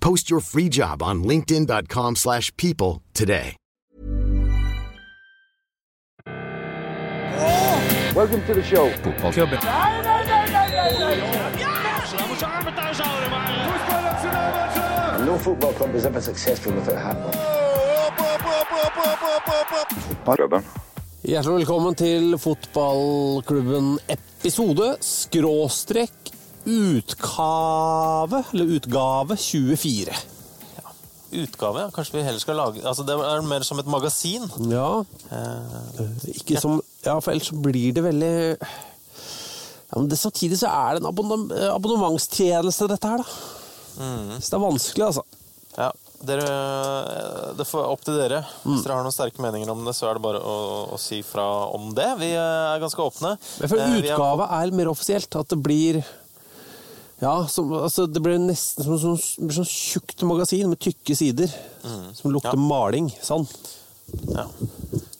Post your free job on linkedin.com/people slash people today. Welcome to the show. No football club is ever successful without a hat on. Hjertelig velkommen til fotballklubben episode skråstrek utkave, eller utgave 24. Utgave, ja. Kanskje vi heller skal lage altså Det er mer som et magasin. Ja, ikke som Ja, for ellers blir det veldig ja, men det, Samtidig så er det en abonnem, abonnementstjeneste, dette her, da. Så det er vanskelig, altså. Ja, dere, det får opp til dere. Hvis dere har noen sterke meninger om det, så er det bare å, å si fra om det. Vi er ganske åpne. Men for Eh, er- utgave er mer offisielt. At det blir ja, som, altså det ble nesten som sånn, blir sånn tjukt magasin med tykke sider. Som lukter Ja. maling. Sånn. Ja.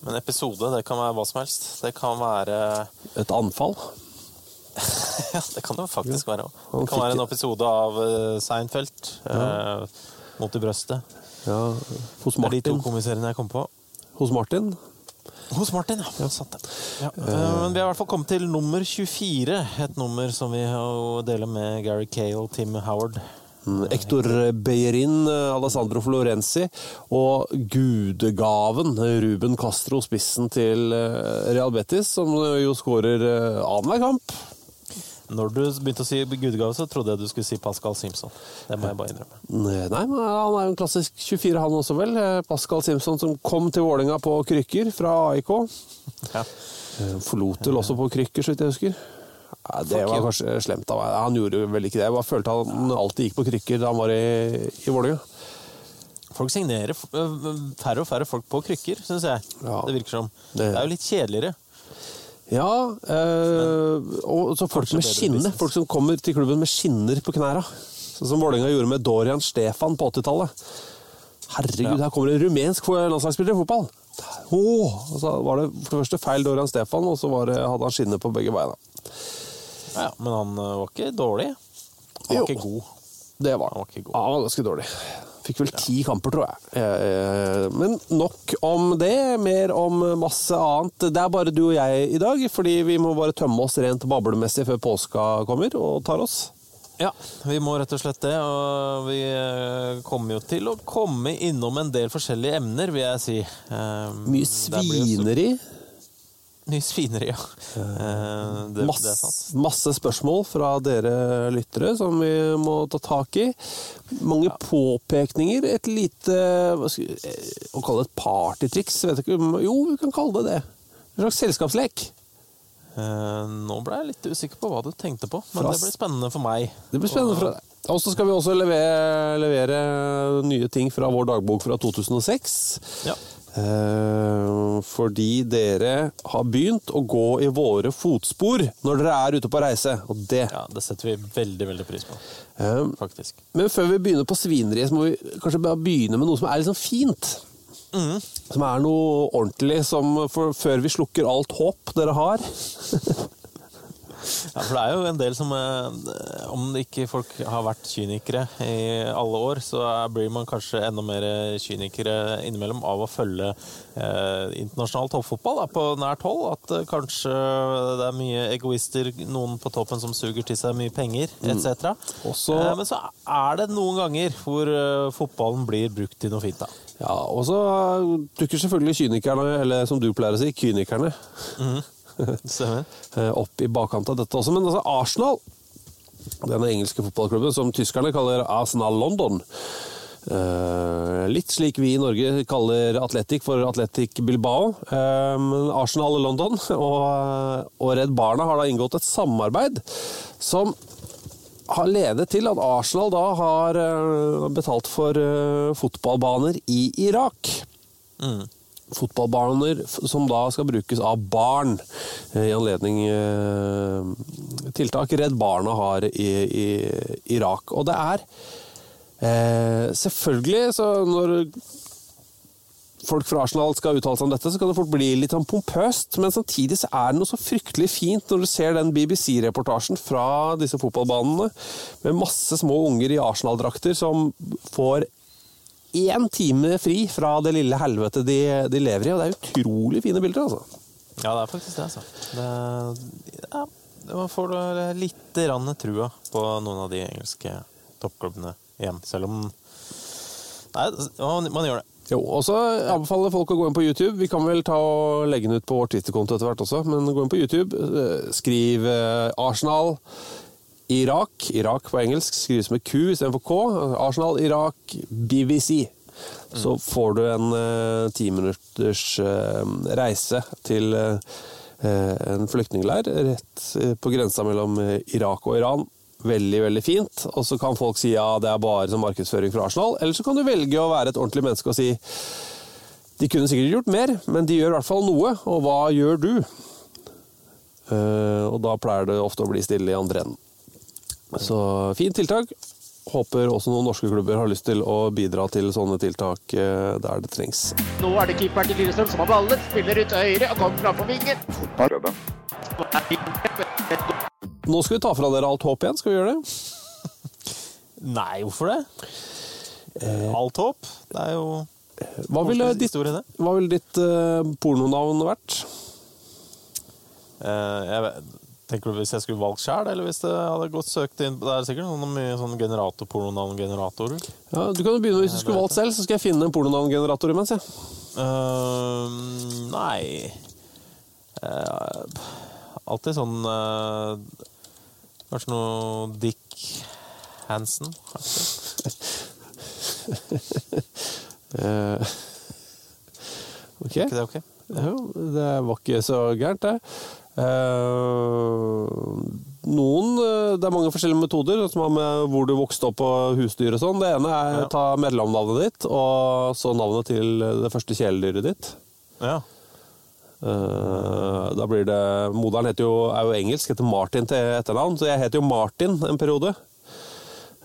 Men episode, det kan være hva som helst. Det kan være Et anfall. Ja, det kan det faktisk være òg. Det kan være en episode av Seinfeld. Ja. eh, Mot i brøstet. Ja, hos Det er de to Martin. komiseriene jeg kom på. Hos Martin. Hos Martin, ja. Ja. eh, Men vi har i hvert fall kommet til nummer 24. Et nummer som vi har å dele med Gary Kay og Tim Howard. Hector Beyerin, Alessandro Florenzi og gudegaven Ruben Castro, spissen til eh, Real Betis, som jo skårer eh, annenhver kamp. Når du begynte å si gudegave, så trodde jeg du skulle si Pascal Simpson. Det må jeg bare innrømme. Nei, men han er jo en klassisk 24, han også, vel. Eh, Pascal Simpson som kom til Vålerenga på krykker fra AIK. Ja. Eh, Forlot vel også på krykker, så vidt jeg husker. Nei, det var kanskje slemt av meg. Han gjorde vel ikke det. Jeg bare følte han alltid gikk på krykker da han var i, i Vålerenga. Folk signerer øh, færre og færre folk på krykker, syns jeg. Ja. Det virker som. Det- Det er jo litt kjedeligere. Ja, eh, og så folk med skinne. Folk som kommer til klubben med skinner på knæra. Sånn som Vålerenga gjorde med Dorian Stefan på 80-tallet. Herregud, Ja. her kommer en rumensk landslagsspiller i fotball! Oh, og så var det for det første feil Dorian Stefan, og så var det, hadde han skinne på begge beina. Ja, men han øh, var ikke dårlig. Han Jo. var ikke god. Det var Han var ikke god. Ja, han var ganske dårlig. Fikk vel ti kamper, tror jeg. Eh, Men nok om det. Mer om masse annet. Det er bare du og jeg i dag, fordi vi må bare tømme oss rent bablemessig før påska kommer og tar oss. Ja, vi må rett og slett det. Og vi øh, kommer jo til å komme innom en del forskjellige emner, vil jeg si. Eh, Mye svineri. Mye svineri, ja. Det, Mass, det er sant. masse spørsmål fra dere lyttere som vi må ta tak i. Mange påpekninger. Et lite hva skal, vi- eh, Å kalle det et partytriks? Vet ikke. Jo, vi kan kalle det det. En slags selskapslek. Eh, nå ble jeg litt usikker på hva du tenkte på, men Fra det blir spennende for meg. Det blir spennende for deg. Og så skal vi også levere, levere nye ting fra vår dagbok fra 2006. Ja. Eh, fordi dere har begynt å gå i våre fotspor når dere er ute på reise. Og det ja, det setter vi veldig, veldig pris på, eh, faktisk. Men før vi begynner på svineriet, så må vi kanskje begynne med noe som er litt sånn fint. Som er noe ordentlig, som for, før vi slukker alt håp dere har. Ja, for det er jo en del som eh, Om ikke folk har vært kynikere i alle år, så blir man kanskje enda mer kynikere innimellom av å følge eh, internasjonal toppfotball da, på nært hold. At eh, kanskje det er mye egoister, noen på toppen som suger til seg mye penger, etc. Også- Eh, men så er det noen ganger hvor eh, fotballen blir brukt til noe fint. da. Ja, og så dukker selvfølgelig kynikerne, eller som du pleier å si, kynikerne, Stemmer. eh, opp i bakkant av dette også. Men altså Arsenal, denne engelske fotballklubben som tyskerne kaller Arsenal London, eh, litt slik vi i Norge kaller Atletic for Atletic Bilbao. eh, Arsenal London og, Redd Barna har da inngått et samarbeid som har ledet til at Arsenal da har betalt for fotballbaner i Irak. Fotballbaner som da skal brukes av barn eh, i anledning eh, tiltak Redd Barna har i, Irak. Og det er eh, selvfølgelig så når folk fra Arsenal skal uttale seg om dette, så kan det fort bli litt sånn pompøst, men samtidig så er det noe så fryktelig fint når du ser den BBC-reportasjen fra disse fotballbanene, med masse små unger i Arsenal-drakter som får én time fri fra det lille helvete de, de lever i, og det er utrolig fine bilder, altså. Ja, det er faktisk det, altså. Det, ja, man får litt rann trua på noen av de engelske toppklubbene igjen, selv om Nei, man, man gjør det. Jo, og så anbefaler folk å gå inn på YouTube. Vi kan vel ta og legge den ut på vår Twitter-konto etter hvert også, men gå inn på YouTube. eh, Skriv eh, Arsenal Irak. Irak på engelsk skrives med Q istedenfor K. Arsenal Irak BBC. Så får du en eh, ti minutters eh, reise til uh, en flyktningleir rett på grensa mellom Irak og Iran. Veldig, veldig fint. Og så kan folk si ja, det er bare som markedsføring fra Arsenal. Eller så kan du velge å være et ordentlig menneske og si de kunne sikkert gjort mer, men de gjør i hvert fall noe. Og hva gjør du? Og da pleier det ofte å bli stille i andre enden. Så fint tiltak. Håper også noen norske klubber har lyst til å bidra til sånne tiltak eh, der det trengs. Nå er det keeperen til Lillestrøm som har ballen. Spiller ut høyre og kommer fram på vingen. Nå skal vi ta fra dere alt håp igjen, skal vi gjøre det? Nei, hvorfor det? Alt håp. Det er jo Hva ville ditt, hva ville ditt eh, pornonavn vært? eh, jeg vet, Tenker du hvis jeg skulle valgt sjøl, eller hvis det hadde gått søkt inn Det er sikkert noen mye sånn generator, pornonavn-generatorer. Ja, du kan jo begynne Hvis du skulle valgt selv, så skal jeg finne en pornonavngenerator imens. jeg. Uh, nei uh, Alltid sånn uh, Kanskje noe Dick Hansen? Eh, ok. Ikke det ok? Jo, det var ikke så gærent, det. Eh, noen eh, Det er mange forskjellige metoder som har med hvor du vokste opp og husdyr og sånn. Det ene er Ja. ta mellomnavnet ditt, og så navnet til det første kjæledyret ditt. Ja. Eh, da blir det Moderen heter jo, er jo engelsk, heter Martin til etternavn, så jeg heter jo Martin en periode.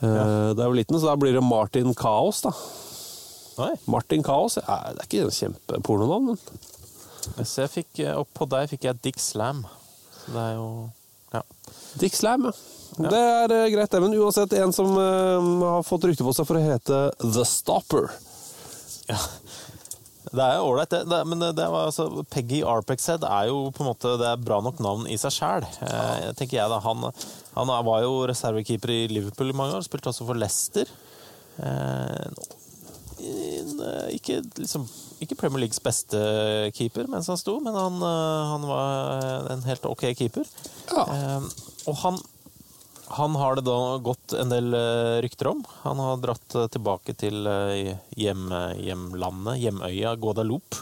Uh, Da jeg var liten, så da blir det Martin Kaos, da. Nei. Martin Kaos ja, Det er ikke en kjempepornonavn, men Så jeg fikk, og på deg fikk jeg Dick Slam. Så det er jo Ja. Dick Slam, ja. Det er eh, greit, det. Men uansett, en som eh, har fått rykte på seg for å hete The Stopper. Ja. Det er jo ålreit, det. det. Men det, det var altså, Peggy Arpexhead er jo på en måte Det er bra nok navn i seg sjæl, eh, tenker jeg. da. Han, han var jo reservekeeper i Liverpool i mange år, spilte også for Leicester. Eh, en, eh, ikke, liksom, ikke Premier Leagues beste keeper mens han sto, men han, eh, han var en helt ok keeper. Ja. Eh, og han han har det da gått en del eh, rykter om. Han har dratt tilbake til hjem, hjemlandet, hjemøya Guadaloupe.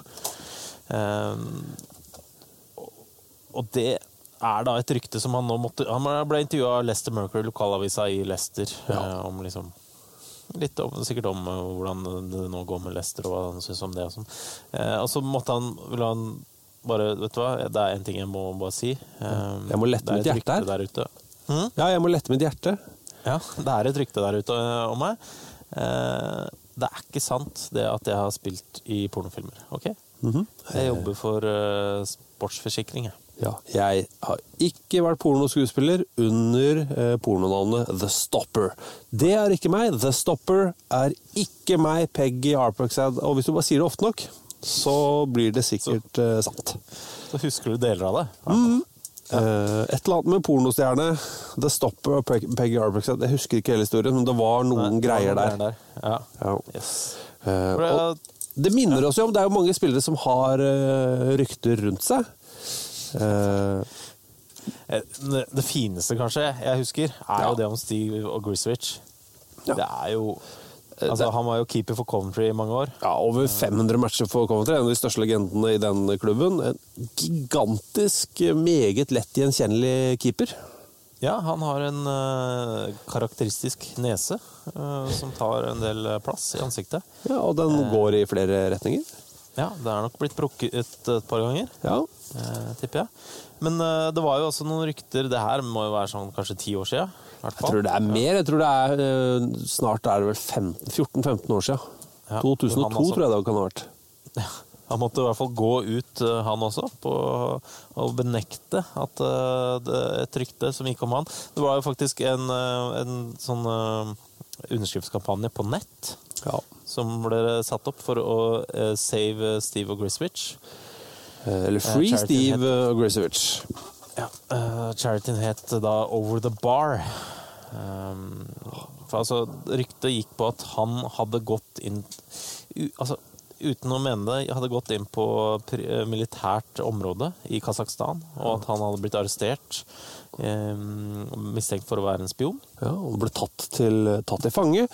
Og det er da et rykte som han nå måtte Han ble intervjua av Lester Mercury, lokalavisa i Leicester, eh, om liksom Litt om, sikkert om eh, hvordan det nå går med Lester og hva han syns om det. Og sånn. Eh, og så måtte han, ville han bare Vet du hva, det er én ting jeg må bare si. Eh, Jeg må lette mitt hjerte her. Hm? Ja, jeg må lette mitt hjerte. Ja, det er et rykte der ute eh, om meg. Eh, det er ikke sant det at jeg har spilt i pornofilmer. ok? Mhm. Jeg jobber for uh, sportsforsikring. jeg. Ja, jeg har ikke vært pornoskuespiller under eh, pornonavnet The Stopper. Det er ikke meg. The Stopper er ikke meg, Peggy Harpoxad. Og hvis du bare sier det ofte nok, så blir det sikkert eh, sant. Så husker du deler av det. Eh, et eller annet med pornostjerne, The Stopper og Peg Peggy Harpoxad. Jeg husker ikke hele historien, men det var noen Nei, greier der. der. Ja. Ja. Yes. Eh, det minner oss jo om Det er jo mange spillere som har eh, rykter rundt seg. Eh, Eh, Det fineste, kanskje, jeg husker, er jo det om Steve og Griswich. Ja. Det er jo Altså, han var jo keeper for Coventry i mange år. ja, over 500 matcher for Coventry, en av de største legendene i den klubben. En gigantisk, meget lett gjenkjennelig keeper. Ja, han har en uh, karakteristisk nese uh, som tar en del eh, plass i ansiktet. Ja, og den Eh. går i flere retninger. Ja, det er nok blitt brukket et, et par ganger, Ja. eh, tipper jeg. Men eh, det var jo også noen rykter Det her må jo være sånn kanskje ti år siden. Jeg tror det er mer. Jeg tror det er eh, Snart er det vel 14-15 år siden. Ja, 2002 han altså- tror jeg det kan ha vært. Ja, Han måtte i hvert fall gå ut, eh, han også, på å benekte at eh, det, et rykte som gikk om han. Det var jo faktisk en, en sånn underskriftskampanje på nett Ja. Som ble satt opp for å eh, save Steve og Griswich. Eh, Eller Free Charity Steve og Griswich. Ja, Charityen het da Over the Bar. Um, for altså, ryktet gikk på at han hadde gått inn Altså, uten å mene det, hadde gått inn på eh, militært område i Kasakhstan, og at han hadde blitt arrestert. Um, mistenkt for å være en spion. Ja, og ble tatt til, tatt til fange.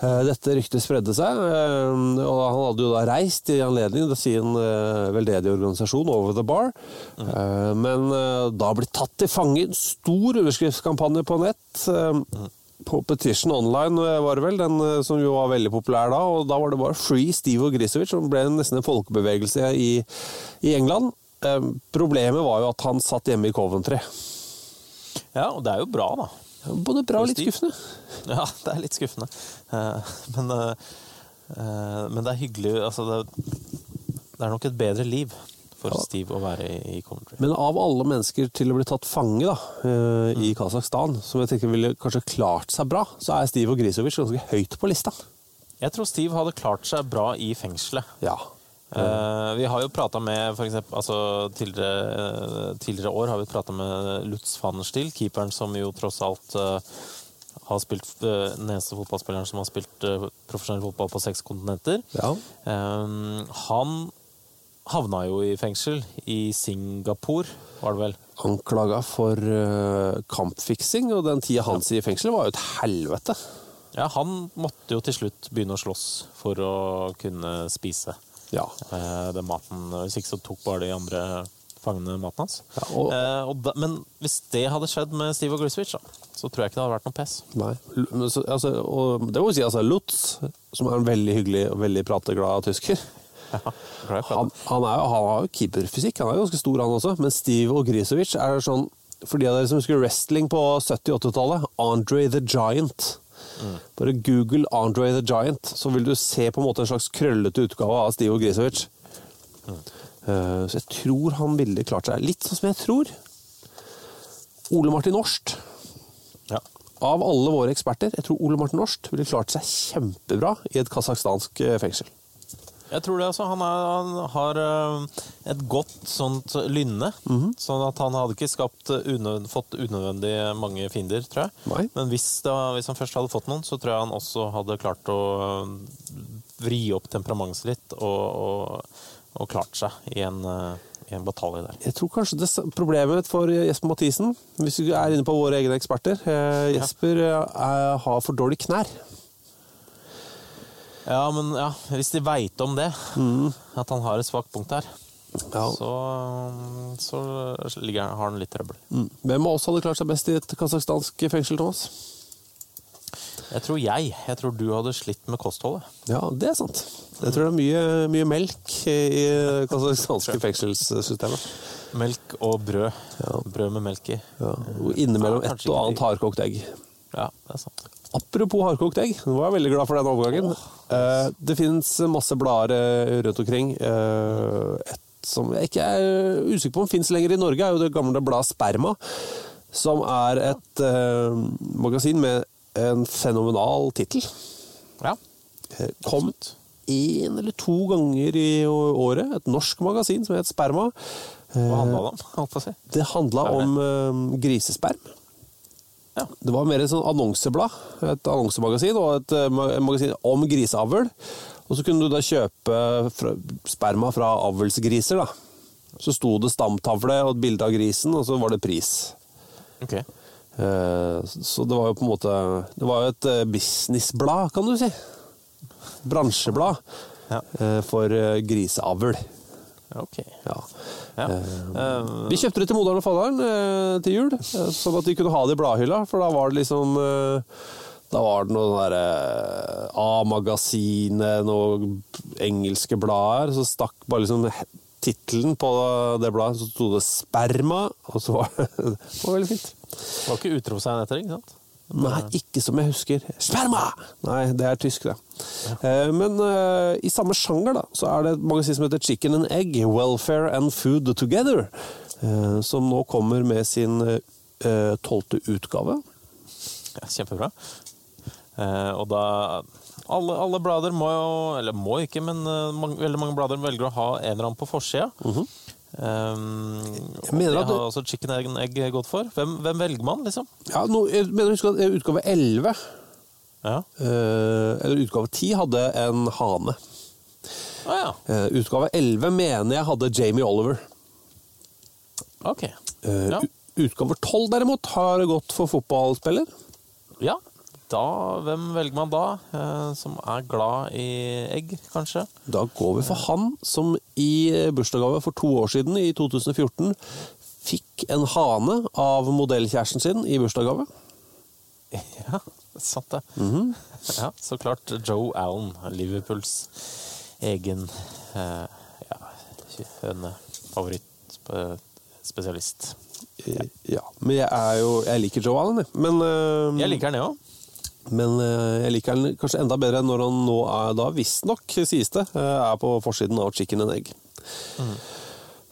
Eh, Dette ryktet spredde seg, eh, og han hadde jo da reist i anledning til sin eh, veldedige organisasjon Over the Bar, Eh, men da ble tatt til fange. En stor underskriftskampanje på nett. eh, På Petition Online var det vel, den som jo var veldig populær da, og da var det bare Free Steve og Grisovic, som ble nesten en folkebevegelse i, i England. Eh, Problemet var jo at han satt hjemme i Coventry. Ja, og det er jo bra, da. Både bra og litt skuffende. Ja, det er litt skuffende. Eh, men, eh, eh, men det er hyggelig altså det, det er nok et bedre liv for Steve å være i, Coventry. Men av alle mennesker til å bli tatt fange da, i i Kasakhstan, som jeg tenker ville kanskje klart seg bra, så er Steve og Grisovic ganske høyt på lista. Jeg tror Steve hadde klart seg bra i fengselet. Ja. Eh, vi har jo prata med for eksempel, altså, tidligere, eh, tidligere år har vi prata med Lutz van keeperen som jo tross alt uh, har spilt uh, den eneste fotballspilleren som har spilt profesjonell fotball på seks kontinenter. Ja. Han havna jo i fengsel i Singapore, var det vel. Anklaga for kampfiksing, og den tida hans i fengsel var jo et helvete. Ja, han måtte jo til slutt begynne å slåss for å kunne spise Ja. eh, den maten. Hvis ikke så tok bare de andre fangene maten hans. Ja, og- eh, og da, men hvis det hadde skjedd med Steve og Griswich, så tror jeg ikke det hadde vært noe pes. Nei. Men så- Altså, og det må vi si, altså, Lutz, som er en veldig hyggelig og veldig prateglad tysker Ja, han, han, er, han har jo keeperfysikk, han er jo ganske stor han også, men Steve og Grisovic er sånn For de av dere som husker wrestling på 70-80-tallet, Andre the Giant. Bare google Andre the Giant, så vil du se på en måte en slags krøllete utgave av Stio Grisovic. Eh, så jeg tror han ville klart seg litt sånn som jeg tror. Ole Martin Norst. Ja. Av alle våre eksperter, jeg tror Ole Martin Norst ville klart seg kjempebra i et kasakhstansk eh, fengsel. Jeg tror det, altså. Han, er, han har eh, et godt sånt lynne. Mhm. Sånn at han hadde ikke skapt unød, fått unødvendig mange fiender, tror jeg. Nei. Men hvis, var- hvis han først hadde fått noen, så tror jeg han også hadde klart å eh, vri opp temperamentet litt og, og, og klart seg i en, eh, i en batalje der. Jeg tror kanskje det problemet for Jesper Mathisen, hvis vi er inne på våre egne eksperter eh, Jesper eh, er, har for dårlige knær. Ja, men ja, hvis de veit om det, at han har et svakt punkt der, Ja. så, så ligger, har han litt trøbbel. Mm. Hvem av oss hadde klart seg best i et kasakhstansk fengsel, Thomas? Jeg tror jeg. Jeg tror du hadde slitt med kostholdet. Ja, det er sant. Jeg tror det er mye, mye melk i kasakhstanske fengselssystemet. Melk og brød. Brød med melk i. Ja, innimellom Ja, et og annet hardkokt egg. Ja, det er sant. Apropos hardkokt egg, nå var jeg veldig glad for den overgangen. Eh, Det finnes masse blader eh, rundt omkring. Eh, Et som jeg ikke er usikker på om fins lenger i Norge, er jo det gamle bladet Sperma. Som er et magasin med en fenomenal tittel. Ja. Kom én eller to ganger i året. Et norsk magasin som het Sperma. Hva handla det om? Det handla om grisesperm. Ja. Det var mer et sånn annonseblad, et annonsemagasin, og et eh, magasin om griseavl. Og så kunne du da kjøpe sperma fra avlsgriser, da. Så sto det stamtavle og et bilde av grisen, og så var det pris. Ok. Eh, Så det var jo på en måte Det var jo et eh, businessblad, kan du si. Bransjeblad Ja. for griseavl. Ok. Ja. Ja. Uh, Vi kjøpte det til moderen og faderen uh, til jul, sånn at de kunne ha det i bladhylla, for da var det liksom Da var det noen sånn derre A-magasinet, noen engelske blader, så stakk bare liksom tittelen på det bladet, så sto det 'Sperma', og så var det, det var veldig fint. det var ikke utropstegn etter, ikke sant? Nei, ikke som jeg husker. Sperma! Nei, det er tysk, det. Eh, Men eh, i samme sjanger da, så er det et magasin som heter Chicken and Egg, Welfare and Food Together, eh, som nå kommer med sin tolvte utgave. Ja, kjempebra. Eh, og da alle, alle blader må jo Eller må ikke, men mange, veldig mange blader velger å ha en eller annen på forsida. Um, Jeg mener at det- har også Chicken Egg Egg gått for. Hvem, hvem velger man, liksom? Ja, nå, jeg mener jeg husker at eh, utgave 11, Ja. uh, eller utgave 10, hadde en hane. Ah, ja. uh, Utgave 11 mener jeg hadde Jamie Oliver. Ok. Eh, Ja. u- Utgave 12 derimot har gått for fotballspiller. ja. Da, hvem velger man da? Eh, som er glad i egg, kanskje? Da går vi for han som i bursdagsgave for to år siden, i 2014, fikk en hane av modellkjæresten sin i bursdagsgave. Ja, sant det. Mhm. Ja, så klart Joe Allen, Liverpools egen eh, ja, hønefavorittspesialist. Ja. Men jeg er jo Jeg liker Joe Allen, jeg. Men, eh, Jeg liker han, jeg òg. Men eh, jeg liker han kanskje enda bedre når han nå er da, visstnok, sies det, eh, er på forsiden av Chicken and Egg.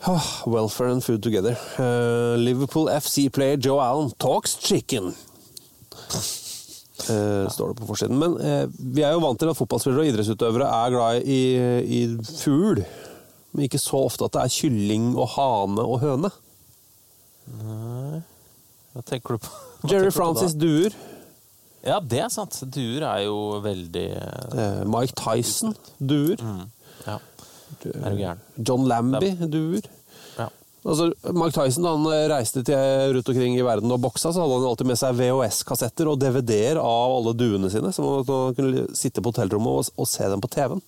Ah, welfare and food together. Uh, Liverpool FC-player Joe Allen talks chicken. Uh, står det på forsiden. Men uh, vi er jo vant til at fotballspillere og idrettsutøvere er glad i, i fugl. Men ikke så ofte at det er kylling og hane og høne. Nei Hva tenker du på? Hva Jerry Francis duer. Ja, det er sant. Duer er jo veldig eh, Eh, Mike Tyson duer. Ja. Er du gæren? John Lambie duer. Ja. Altså, Mike Tyson han eh, reiste til rundt omkring i verden og boksa, så hadde han alltid med seg VHS-kassetter og DVD-er av alle duene sine, så han kunne sitte på hotellrommet og, og se dem på TV-en.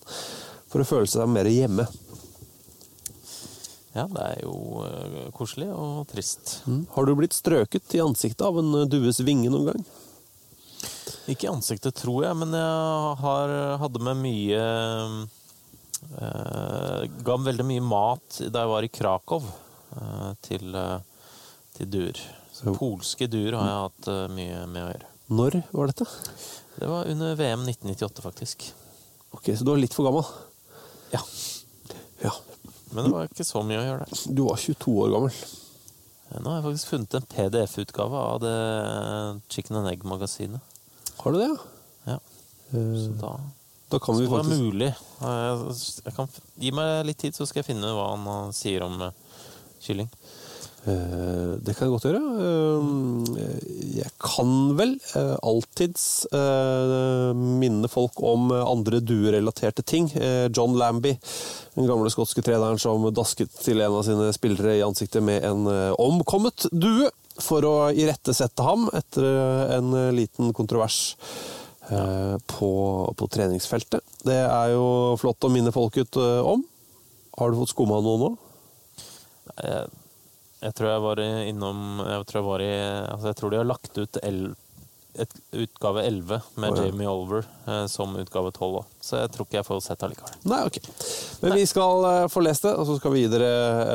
For å føle seg mer hjemme. ja, det er jo uh, koselig og trist. Har du blitt strøket i ansiktet av en eh, dues vinge noen gang? Ikke i ansiktet, tror jeg, men jeg har, hadde med mye eh, Ga veldig mye mat da jeg var i Krakow eh, til, eh, til duer. Polske duer har jeg hatt eh, mye med å gjøre. Når var dette? Det var under VM 1998, faktisk. Ok, så du var litt for gammel. Ja. Ja. Men det var ikke så mye å gjøre der. Du var 22 år gammel. Nå har jeg faktisk funnet en PDF-utgave av det Chicken and Egg-magasinet. Har du det, ja? Ja. Eh, Så da Da kan vi faktisk... det er mulig. Jeg, jeg kan, gi meg litt tid, så skal jeg finne hva han sier om eh, kylling. Eh, Det kan jeg godt gjøre. Jeg kan vel alltids minne folk om andre duerelaterte ting. John Lambie, den gamle skotske treneren som dasket til en av sine spillere i ansiktet med en omkommet due for å irettesette ham etter eh, en eh, liten kontrovers eh, på, på treningsfeltet. Det er jo flott å minne folk ut om. Har du fått skumma noe nå? Jeg, jeg tror jeg var innom Jeg tror jeg var i Altså, jeg tror de har lagt ut el, et utgave 11 med oh, ja. Jamie Oliver som utgave 12 òg. Så jeg tror ikke jeg får sett det allikevel. Nei, ok. Men vi skal eh, få lest det, og så skal vi gi dere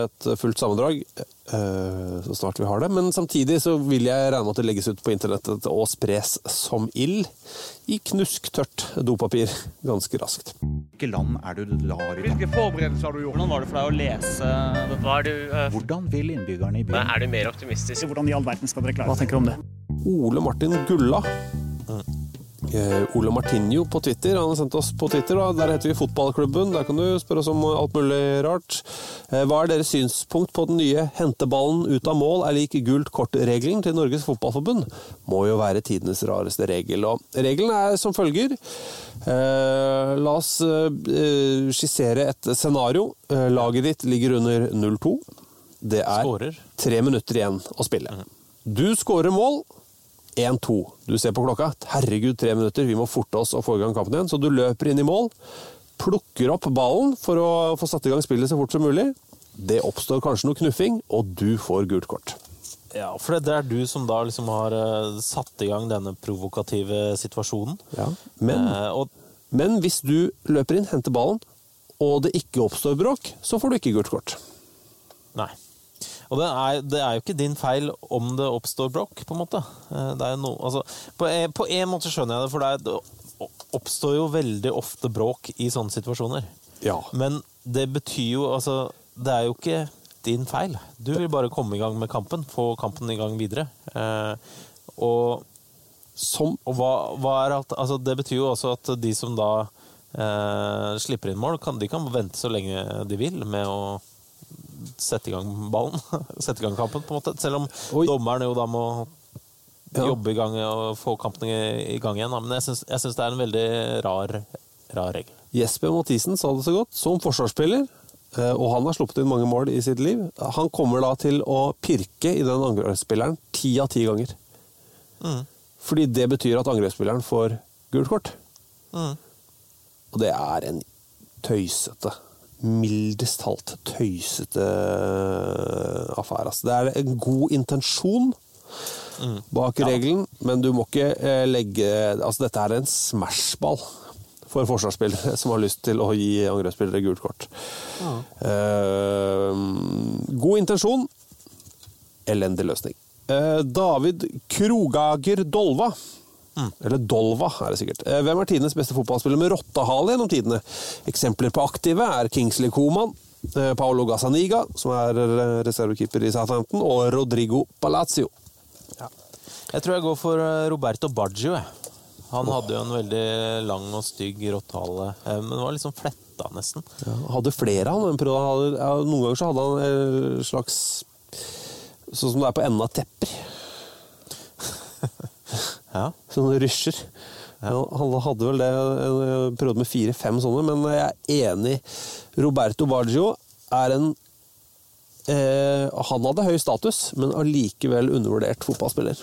et fullt sammendrag eh, så snart vi har det. Men samtidig så vil jeg regne med at det legges ut på internettet og spres som ild i knusktørt dopapir ganske raskt. Hvilke land er du lar i Hvilke forberedelser har du gjort? Hvordan var det for deg å lese Hva er du Hvordan vil innbyggerne i byen Er du mer optimistisk? Hvordan i all verden skal dere klare Hva tenker du om det? Ole Martin Gulla. Eh, Ole Martinho på Twitter. Han har sendt oss på Twitter. Da. Der heter vi Fotballklubben. Der kan du spørre oss om alt mulig rart. Eh, Hva er deres synspunkt på den nye 'hente ballen ut av mål er lik gult kort'-regelen til Norges Fotballforbund? Må jo være tidenes rareste regel. Og regelen er som følger. Eh, la oss eh, skissere et scenario. Eh, laget ditt ligger under 0-2. Det er tre minutter igjen å spille. Du skårer mål. 1-2. Du ser på klokka. Herregud, tre minutter. Vi må forte oss og få i gang kampen igjen. Så du løper inn i mål, plukker opp ballen for å få satt i gang spillet så fort som mulig. Det oppstår kanskje noe knuffing, og du får gult kort. Ja, for det er du som da liksom har eh, satt i gang denne provokative situasjonen. Men, Eh, men hvis du løper inn, henter ballen, og det ikke oppstår bråk, så får du ikke gult kort. Nei. Og det er, det er jo ikke din feil om det oppstår bråk, på en måte. Eh, Det er noe, altså, på, en, på en måte skjønner jeg det, for det, er, det oppstår jo veldig ofte bråk i sånne situasjoner. Ja. Men det betyr jo altså Det er jo ikke din feil. Du vil bare komme i gang med kampen, få kampen i gang videre. Eh, og Som og hva, hva er alt, altså Det betyr jo også at de som da eh, slipper inn mål, kan, de kan vente så lenge de vil med å sette i gang ballen. sette i gang kampen, på en måte. Selv om Oi. dommeren jo da må Ja. jobbe i gang og få kampen i, gang igjen. Men jeg syns, jeg syns det er en veldig rar, rar regel. Jesper Mathisen sa det så godt. Som forsvarsspiller, eh, og han har sluppet inn mange mål i sitt liv, han kommer da til å pirke i den angrepsspilleren ti av ti ganger. Fordi det betyr at angrepsspilleren får gult kort. Mm. Og det er en tøysete, mildest talt tøysete affære. Altså. Det er en god intensjon bak regelen, men du må ikke eh, legge Altså, dette er en smashball for forsvarsspillere som har lyst til å gi angrepsspillere gult kort. Eh, god intensjon, elendig løsning. Eh, David Krogager Dolva. Eller Dolva, er det sikkert. Eh, Hvem er tidenes beste fotballspiller med rottehale gjennom tidene? Eksempler på aktive er Kingsley Coman, eh, Paolo Gazzaniga, som er reservekeeper i Southampton, og Rodrigo Palazzo. Jeg tror jeg går for eh, Roberto Baggio. Han hadde jo en veldig lang og stygg rottehale, eh, men var liksom fletta, nesten. Ja, hadde flere, han. han Noen ganger så hadde han en slags Sånn som det er på enden av tepper. Ja. Sånne rysjer. Ja, han hadde vel det en periode med fire-fem sånne, men jeg er enig. Roberto Baggio er en eh, Han hadde høy status, men allikevel undervurdert fotballspiller.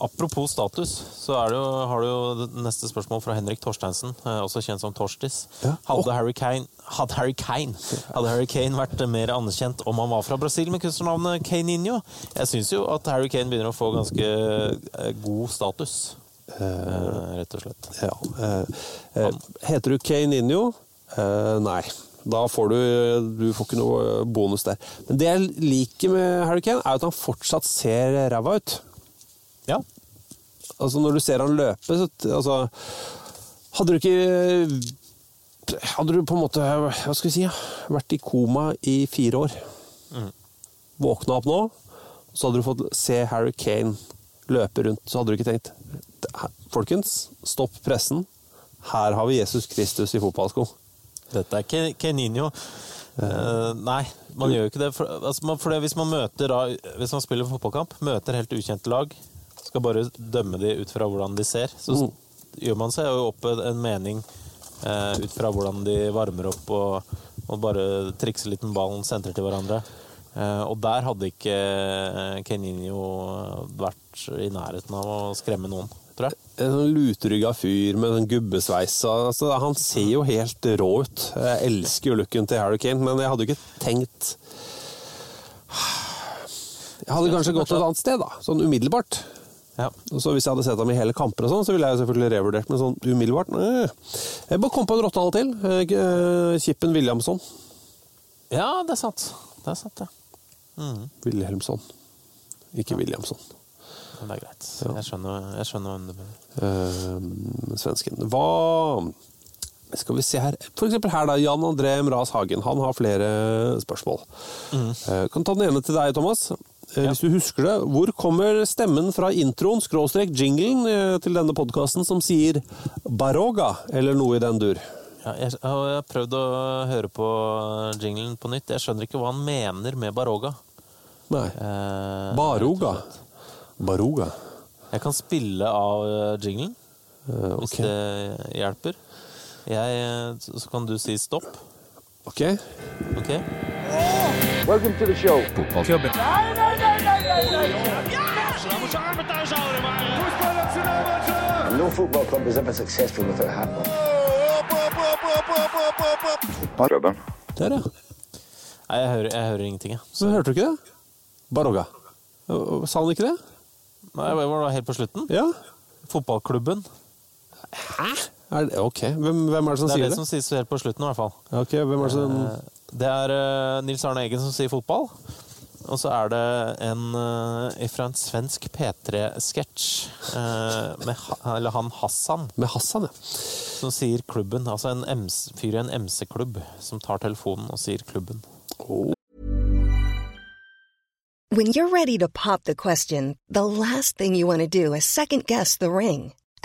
Apropos status, så det jo, har du jo neste spørsmål fra Henrik Torsteinsen, eh, også kjent som Torstis. Hadde, Harry Kane, hadde, Harry Kane, hadde Harry Kane vært mer anerkjent om han var fra Brasil med kunstnernavnet Kaninho? Jeg syns jo at Harry Kane begynner å få ganske eh, god status, eh, rett og slett. Ja. Heter du Keininho? Eh, nei. Da får du Du får ikke noe bonus der. Men det jeg liker med Harry Kane, er at han fortsatt ser ræva ut. Altså, når du ser han løpe, så altså Hadde du ikke Hadde du på en måte Hva skal vi si? Vært i koma i fire år. Våkna opp nå, så hadde du fått se Harry Kane løpe rundt. Så hadde du ikke tenkt Folkens, stopp pressen. Her har vi Jesus Kristus i fotballsko. Dette er Keninho. Uh, nei, man gjør jo ikke det. For, altså, for det, hvis man møter da, hvis man spiller fotballkamp, møter helt ukjente lag, skal bare dømme de ut fra hvordan de ser, så Mm. gjør man seg jo opp en mening eh, ut fra hvordan de varmer opp og, og bare trikser litt med ballen, sentrer til hverandre. Eh, og der hadde ikke eh, Keninho vært i nærheten av å skremme noen, tror jeg. En sånn lutrygga fyr med sånn gubbesveis. Altså, han ser jo helt rå ut. Jeg elsker jo looken til Harry Kane, men jeg hadde jo ikke tenkt Jeg hadde kanskje gått et annet sted, da. Sånn umiddelbart. Ja. Og så Hvis jeg hadde sett ham i hele kamper, og sånn, så ville jeg selvfølgelig revurdert, men sånn umiddelbart. Jeg bare kom på en rottehale til. Eh, Kippen Williamson. ja, det er sant. Det er sant, det. Wilhelmsson. Ikke Williamson. Men det er greit. Ja. Jeg skjønner, jeg skjønner hvem du mener. Uh, svensken. Hva skal vi se her For eksempel her, da. Jan André Mraz Hagen. Han har flere spørsmål. Eh, kan ta den ene til deg, Thomas. Eh, Hvis du husker det. Hvor kommer stemmen fra introen, skråstrek jinglen, eh, til denne podkasten som sier Baroga, eller noe i den dur? Ja, jeg, har prøvd å høre på jinglen på nytt. Jeg skjønner ikke hva han mener med Baroga. Nei. Eh, Baroga. Baroga. Jeg kan spille av jinglen, Eh, hvis det hjelper. Jeg, så så kan du si stopp. Ok. Ok? Welcome to the show. Fotballklubben. And no football club is ever successful without a. Fotballklubben. Der, ja. Nei, jeg hører, jeg hører ingenting, jeg. Så hørte du ikke det? Baroga. Eh, Sa han ikke det? Nei, det var da helt på slutten. Ja. Fotballklubben. Er det, ok. Hvem, hvem er det som Det er sier det det? som sies helt på slutten, i hvert fall. Ok, hvem er det som Eh, Det er eh, Nils Arne Eggen som sier fotball. Og så er det en uh, fra en svensk P3-sketsj eh, med eller han Hassan Med Hassan, ja. som sier klubben. Altså en MC, fyr i en MC-klubb som tar telefonen og sier klubben. When you're ready to pop the question, the last thing you want to do is second guess the ring.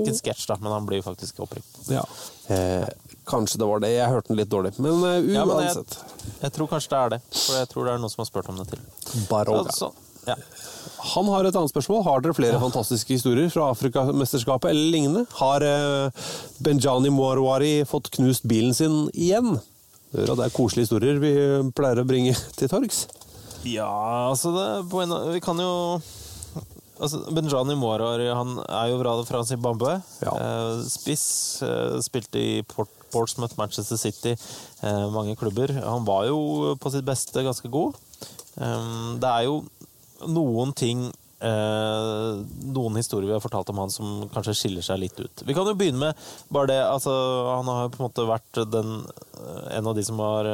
Ikke en sketsj, da, men han blir faktisk oppringt. Ja. Eh, kanskje det var det. Jeg hørte den litt dårlig. Men eh, Ja, men uansett. jeg, jeg tror kanskje det er det. For jeg tror det er noen som har spurt om det til. Baroga. Så, ja. Han har et annet spørsmål. Har dere flere fantastiske historier fra Afrikamesterskapet eller lignende? Har eh, Benjani Mwarwari fått knust bilen sin igjen? Det er koselige historier vi pleier å bringe til torgs. Ja, altså det, på en, Vi kan jo altså Benjani Morar han er jo fra, Zimbabwe. Eh, spiss. Eh, spilte i Port, Portsmouth, Manchester City, eh, mange klubber. Han var jo på sitt beste ganske god. Det er jo noen ting Noen historier vi har fortalt om han som kanskje skiller seg litt ut. Vi kan jo begynne med bare det altså, Han har jo på en måte vært den, en av de som har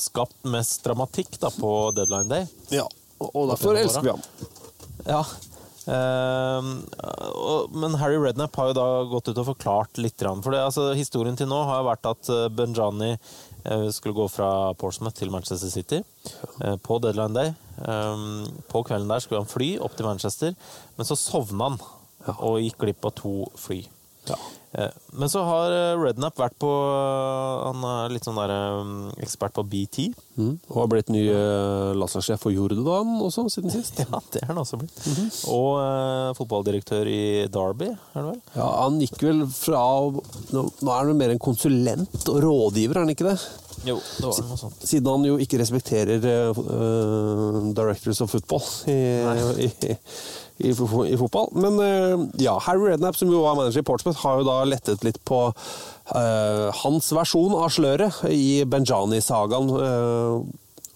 skapt mest dramatikk da, på deadline day. Ja, og derfor elsker vi ham. Ja. Ehm, men Harry Redknapp har jo da gått ut og forklart litt. For det, altså, historien til nå har vært at eh, Benjani eh, skulle gå fra Portsmouth til Manchester City eh, på deadline day. Ehm, på kvelden der skulle han fly opp til Manchester, men så sovna han og gikk glipp av to fly. Eh, Men så har eh, Rednap vært på eh, Han er litt sånn der eh, ekspert på BT. Mm. Og har blitt ny lasersjef for Jordan også, siden sist. Ja, det er han også blitt. Og uh, fotballdirektør i Derby, er det vel? Ja, Han gikk vel fra Nå nå er han vel mer en konsulent og rådgiver, er han ikke det? Jo, det var noe sånt. Siden han jo ikke respekterer eh, eh, Directors of Football i, i, i, i fotball. Men eh, ja, Harry Redknapp, som jo var manager i Portsmouth, har jo da lettet litt på uh, hans versjon av sløret i Benjani-sagaen uh,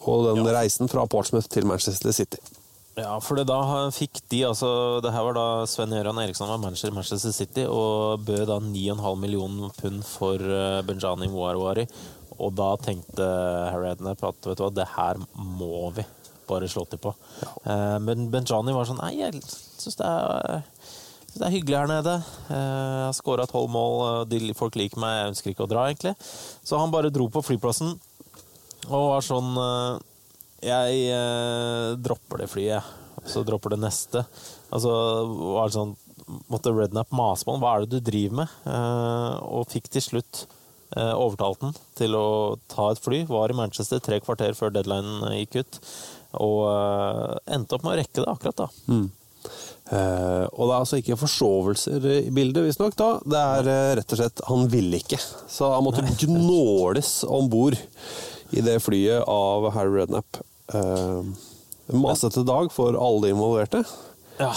og den reisen fra Portsmouth til Manchester City. Ja, for da fikk de altså Det her var da Sven Gøran Eriksson var manager i Manchester City og bød da 9,5 millioner pund for Benjani Moarwari. Og da tenkte Harry Redknapp at vet du hva, det her må vi bare slå til på. Eh, Men Benjani var sånn Nei, jeg syns det det er hyggelig her nede. Eh, Jeg har skåra tolv mål, de, folk liker meg, jeg ønsker ikke å dra, egentlig. Så han bare dro på flyplassen og var sånn eh, Jeg dropper det flyet. Og så dropper det neste. Altså, var det sånn Måtte Rednap mase på han. Hva er det du driver med? Eh, og fikk til slutt overtalte overtalt den til å ta et fly. Var i Manchester tre kvarter før deadline gikk ut. Og eh, endte opp med å rekke det akkurat da. Mm. Uh, og det er altså ikke forsovelser i bildet, visstnok. Det er uh, rett og slett Han ville ikke. Så han måtte gnåles om bord i det flyet av Harry Redknapp. Uh, masete dag for alle involverte. Ja,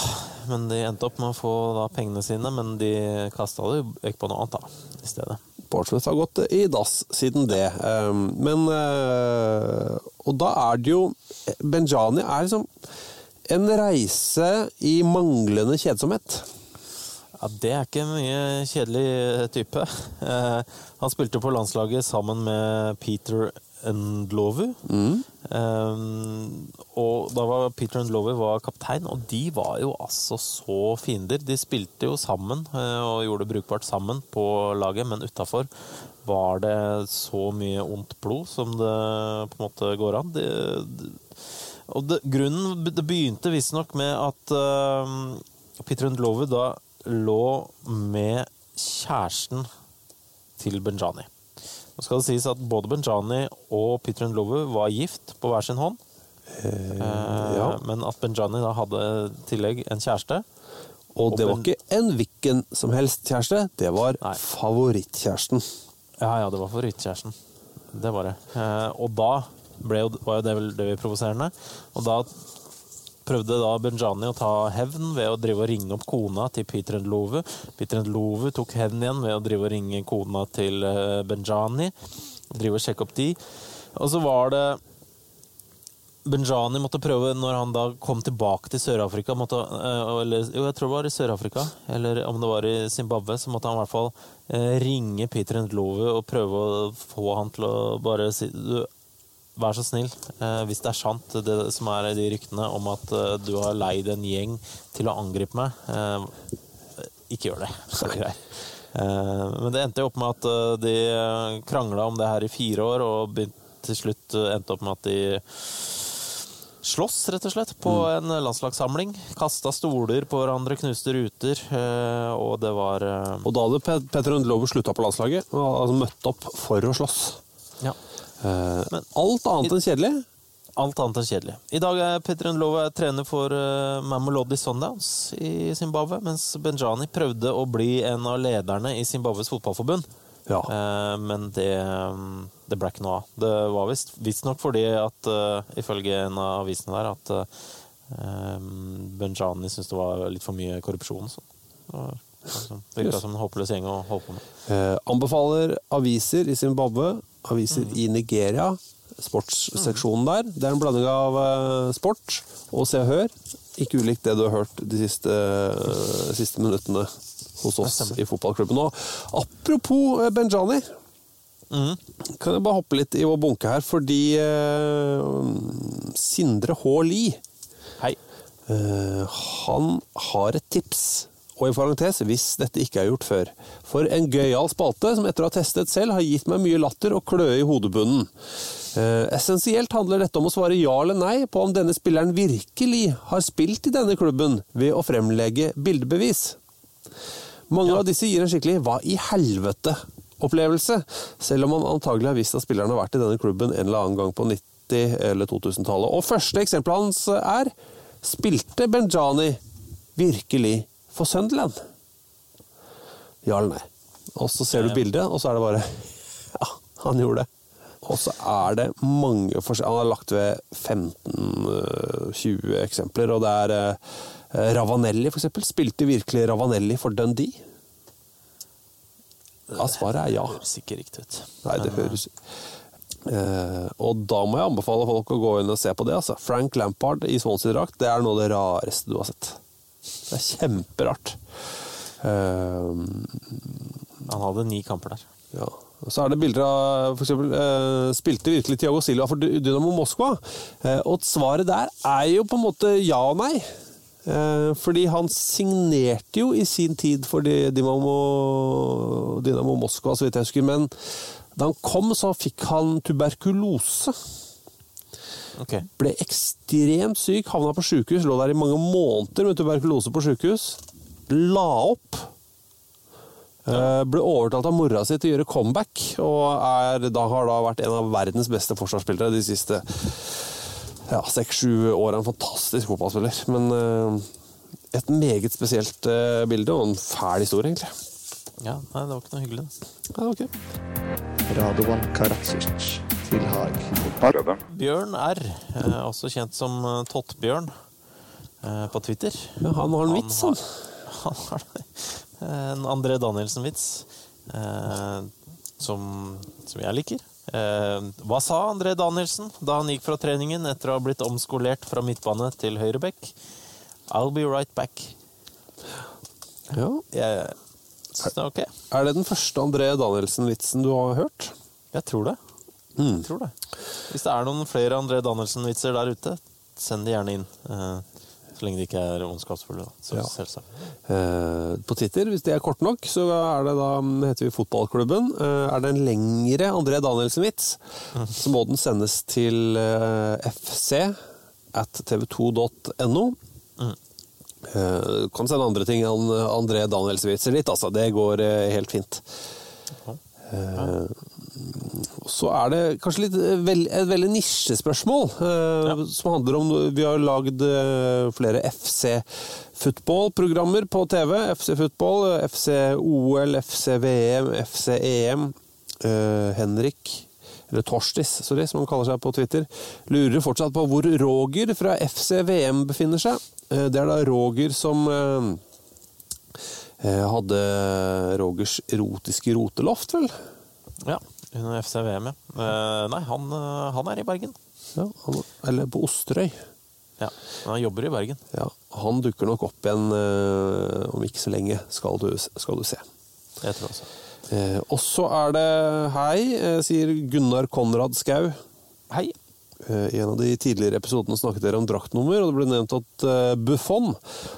men de endte opp med å få da pengene sine, men de kasta det vekk på noe annet da, i stedet. Portsmouth har gått i dass siden det. Eh, men eh, Og da er det jo Benjani er liksom en reise i manglende kjedsomhet. Ja, Det er ikke en mye kjedelig type. Eh, han spilte på landslaget sammen med Peter Ndlovu. Eh, og da var Peter Ndlovu var kaptein, og de var jo altså så fiender. De spilte jo sammen eh, og gjorde det brukbart sammen på laget, men utafor var det så mye ondt blod som det på en måte går an. De, de, og det, grunnen Det begynte visstnok med at uh, Peter Lovie da lå med kjæresten til Benjani. Nå skal det sies at både Benjani og Peter Ndlovu var gift på hver sin hånd. Eh, ja. Men at Benjani da hadde i tillegg en kjæreste. Og det var Ben- ikke en hvilken som helst kjæreste, det var favorittkjæresten. Ja, ja, det var favorittkjæresten. Det var det. Eh, og da ble jo, var jo det det vi provoserende. Og da prøvde da Benjani å ta hevn ved å drive og ringe opp kona til Peter Ndlovu. Peter Ndlovu tok hevn igjen ved å drive og ringe kona til eh, Benjani. Drive og sjekke opp de. Og så var det Benjani måtte prøve, når han da kom tilbake til Sør-Afrika eh, eller, Jo, jeg tror det var i Sør-Afrika, eller om det var i Zimbabwe, så måtte han i hvert fall eh, ringe Peter Ndlovu og prøve å få han til å bare si Vær så snill, eh, hvis det er sant, det som er de ryktene om at eh, du har leid en gjeng til å angripe meg, eh, ikke gjør det. Eh, men det endte jo opp med at de krangla om det her i fire år, og til slutt endte opp med at de slåss, rett og slett, på en landslagssamling. Kasta stoler på hverandre, knuste ruter, og det var Og da hadde Petter Ndlovu slutta på landslaget og altså møtt opp for å slåss. Ja. Eh, alt annet enn kjedelig. Alt annet enn kjedelig. I dag er Petter Ndlovu trener for uh, Mamelodi Sundowns i Zimbabwe, mens Benjani prøvde å bli en av lederne i Zimbabwes fotballforbund. Eh, men det, mm, det ble ikke noe av. Det var visst- visstnok fordi at, uh, ifølge en av avisene der, at uh, Benjani syntes det var litt for mye korrupsjon. Så sånn. Det altså, Virka som en håpløs gjeng å holde på med. Eh, anbefaler aviser i Zimbabwe, aviser i Nigeria, sportsseksjonen der. Det er en blanding av eh, sport og Se og Hør. Ikke ulikt det du har hørt de siste, eh, siste minuttene hos oss i fotballklubben. Og apropos Benjani. Benjani. Kan jeg bare hoppe litt i vår bunke her, fordi eh, Sindre H. Lie Hei. Eh, han har et tips. Og i parentes, hvis dette ikke er gjort før. For en gøyal spalte som etter å ha testet selv har gitt meg mye latter og kløe i hodebunnen. Eh, essensielt handler dette om å svare ja eller nei på om denne spilleren virkelig har spilt i denne klubben ved å fremlegge bildebevis. Mange av disse gir en skikkelig 'hva i helvete'-opplevelse, selv om man antagelig har visst at spilleren har vært i denne klubben en eller annen gang på 90- eller 2000-tallet. Og første eksempelet hans er Spilte Benjani virkelig for Sunderland? Ja eller nei? Og så ser du bildet, og så er det bare Ja, han gjorde det. Og så er det mange forskjellige Han har lagt ved 15-20 eksempler, og det er eh, Ravanelli, for eksempel. Spilte virkelig Ravanelli for Dundee? Ja, svaret er ja. Det høres ikke riktig ut. Nei, det høres Uh, Og da må jeg anbefale folk å gå inn og se på det. altså. Frank Lampard i Swansea-drakt, det er noe av det rareste du har sett. Det er kjemperart. Eh, Han hadde ni kamper der. ja. Så er det bilder av for eksempel, eh, Spilte virkelig Tiago Silva for Dynamo Moskva? Eh, og svaret der er jo på en måte ja og nei. Eh, fordi han signerte jo i sin tid for Dynamo, Dynamo Moskva, så vidt jeg husker. Men da han kom, så fikk han tuberkulose. Ok. Ble ekstremt syk, havna på sjukehus, lå der i mange måneder med tuberkulose på sjukehus. La opp. Ja. Ble overtalt av mora si til å gjøre comeback, og er, da har da vært en av verdens beste forsvarsspillere de siste ja, seks-sju åra. En fantastisk fotballspiller. Men eh, et meget spesielt eh, bilde, og en fæl historie, egentlig. Ja, nei, det var ikke noe hyggelig. det. Ja, ok. Radovan Karadzic til Haag. Bjørn R, eh, også kjent som eh, Tottbjørn eh, på Twitter. Ja, han har en vits, han. Han har en André Danielsen-vits eh, som, som jeg liker. Eh, hva sa André Danielsen da han gikk fra treningen etter å ha blitt omskolert fra midtbane til høyreback? I'll be right back. Ja. Jeg syns det er ok. Er det den første André Danielsen-vitsen du har hørt? Jeg tror det. Mm. Jeg tror det. Hvis det er noen flere André Danielsen-vitser der ute, send de gjerne inn. Eh, så lenge de ikke er ondskapsfulle. Så Ja. Eh, på Twitter, hvis det er kort nok, så er det da, heter vi Fotballklubben. Eh, er det en lengre André Danielsen-vits, så må den sendes til eh, fc at tv2.no. Eh, kan sende andre ting enn André Danielsen-vitser litt, altså. Det går helt fint. Okay. og så er det kanskje litt eh, vel, et veldig nisjespørsmål, eh, som handler om Vi har lagd eh, flere FC-football-programmer på TV. FC Football, FC OL, FC VM, FC EM. Eh, Henrik eller Torstis, sorry, som han kaller seg på Twitter, lurer fortsatt på hvor Roger fra FC VM befinner seg. Eh, Det er da Roger som hadde Rogers erotiske roteloft, vel? Ja, under FC-VM, ja. Uh, nei, han, eh, han er i Bergen. Ja, han, eller på Osterøy. Ja, han jobber i Bergen. Ja, han dukker nok opp igjen uh, om ikke så lenge, skal du, skal du se. Jeg tror også. Uh, og så er det hei, sier Gunnar Konrad Skau. Hei. I en av de tidligere episodene snakket dere om draktnummer, og det ble nevnt at Buffon,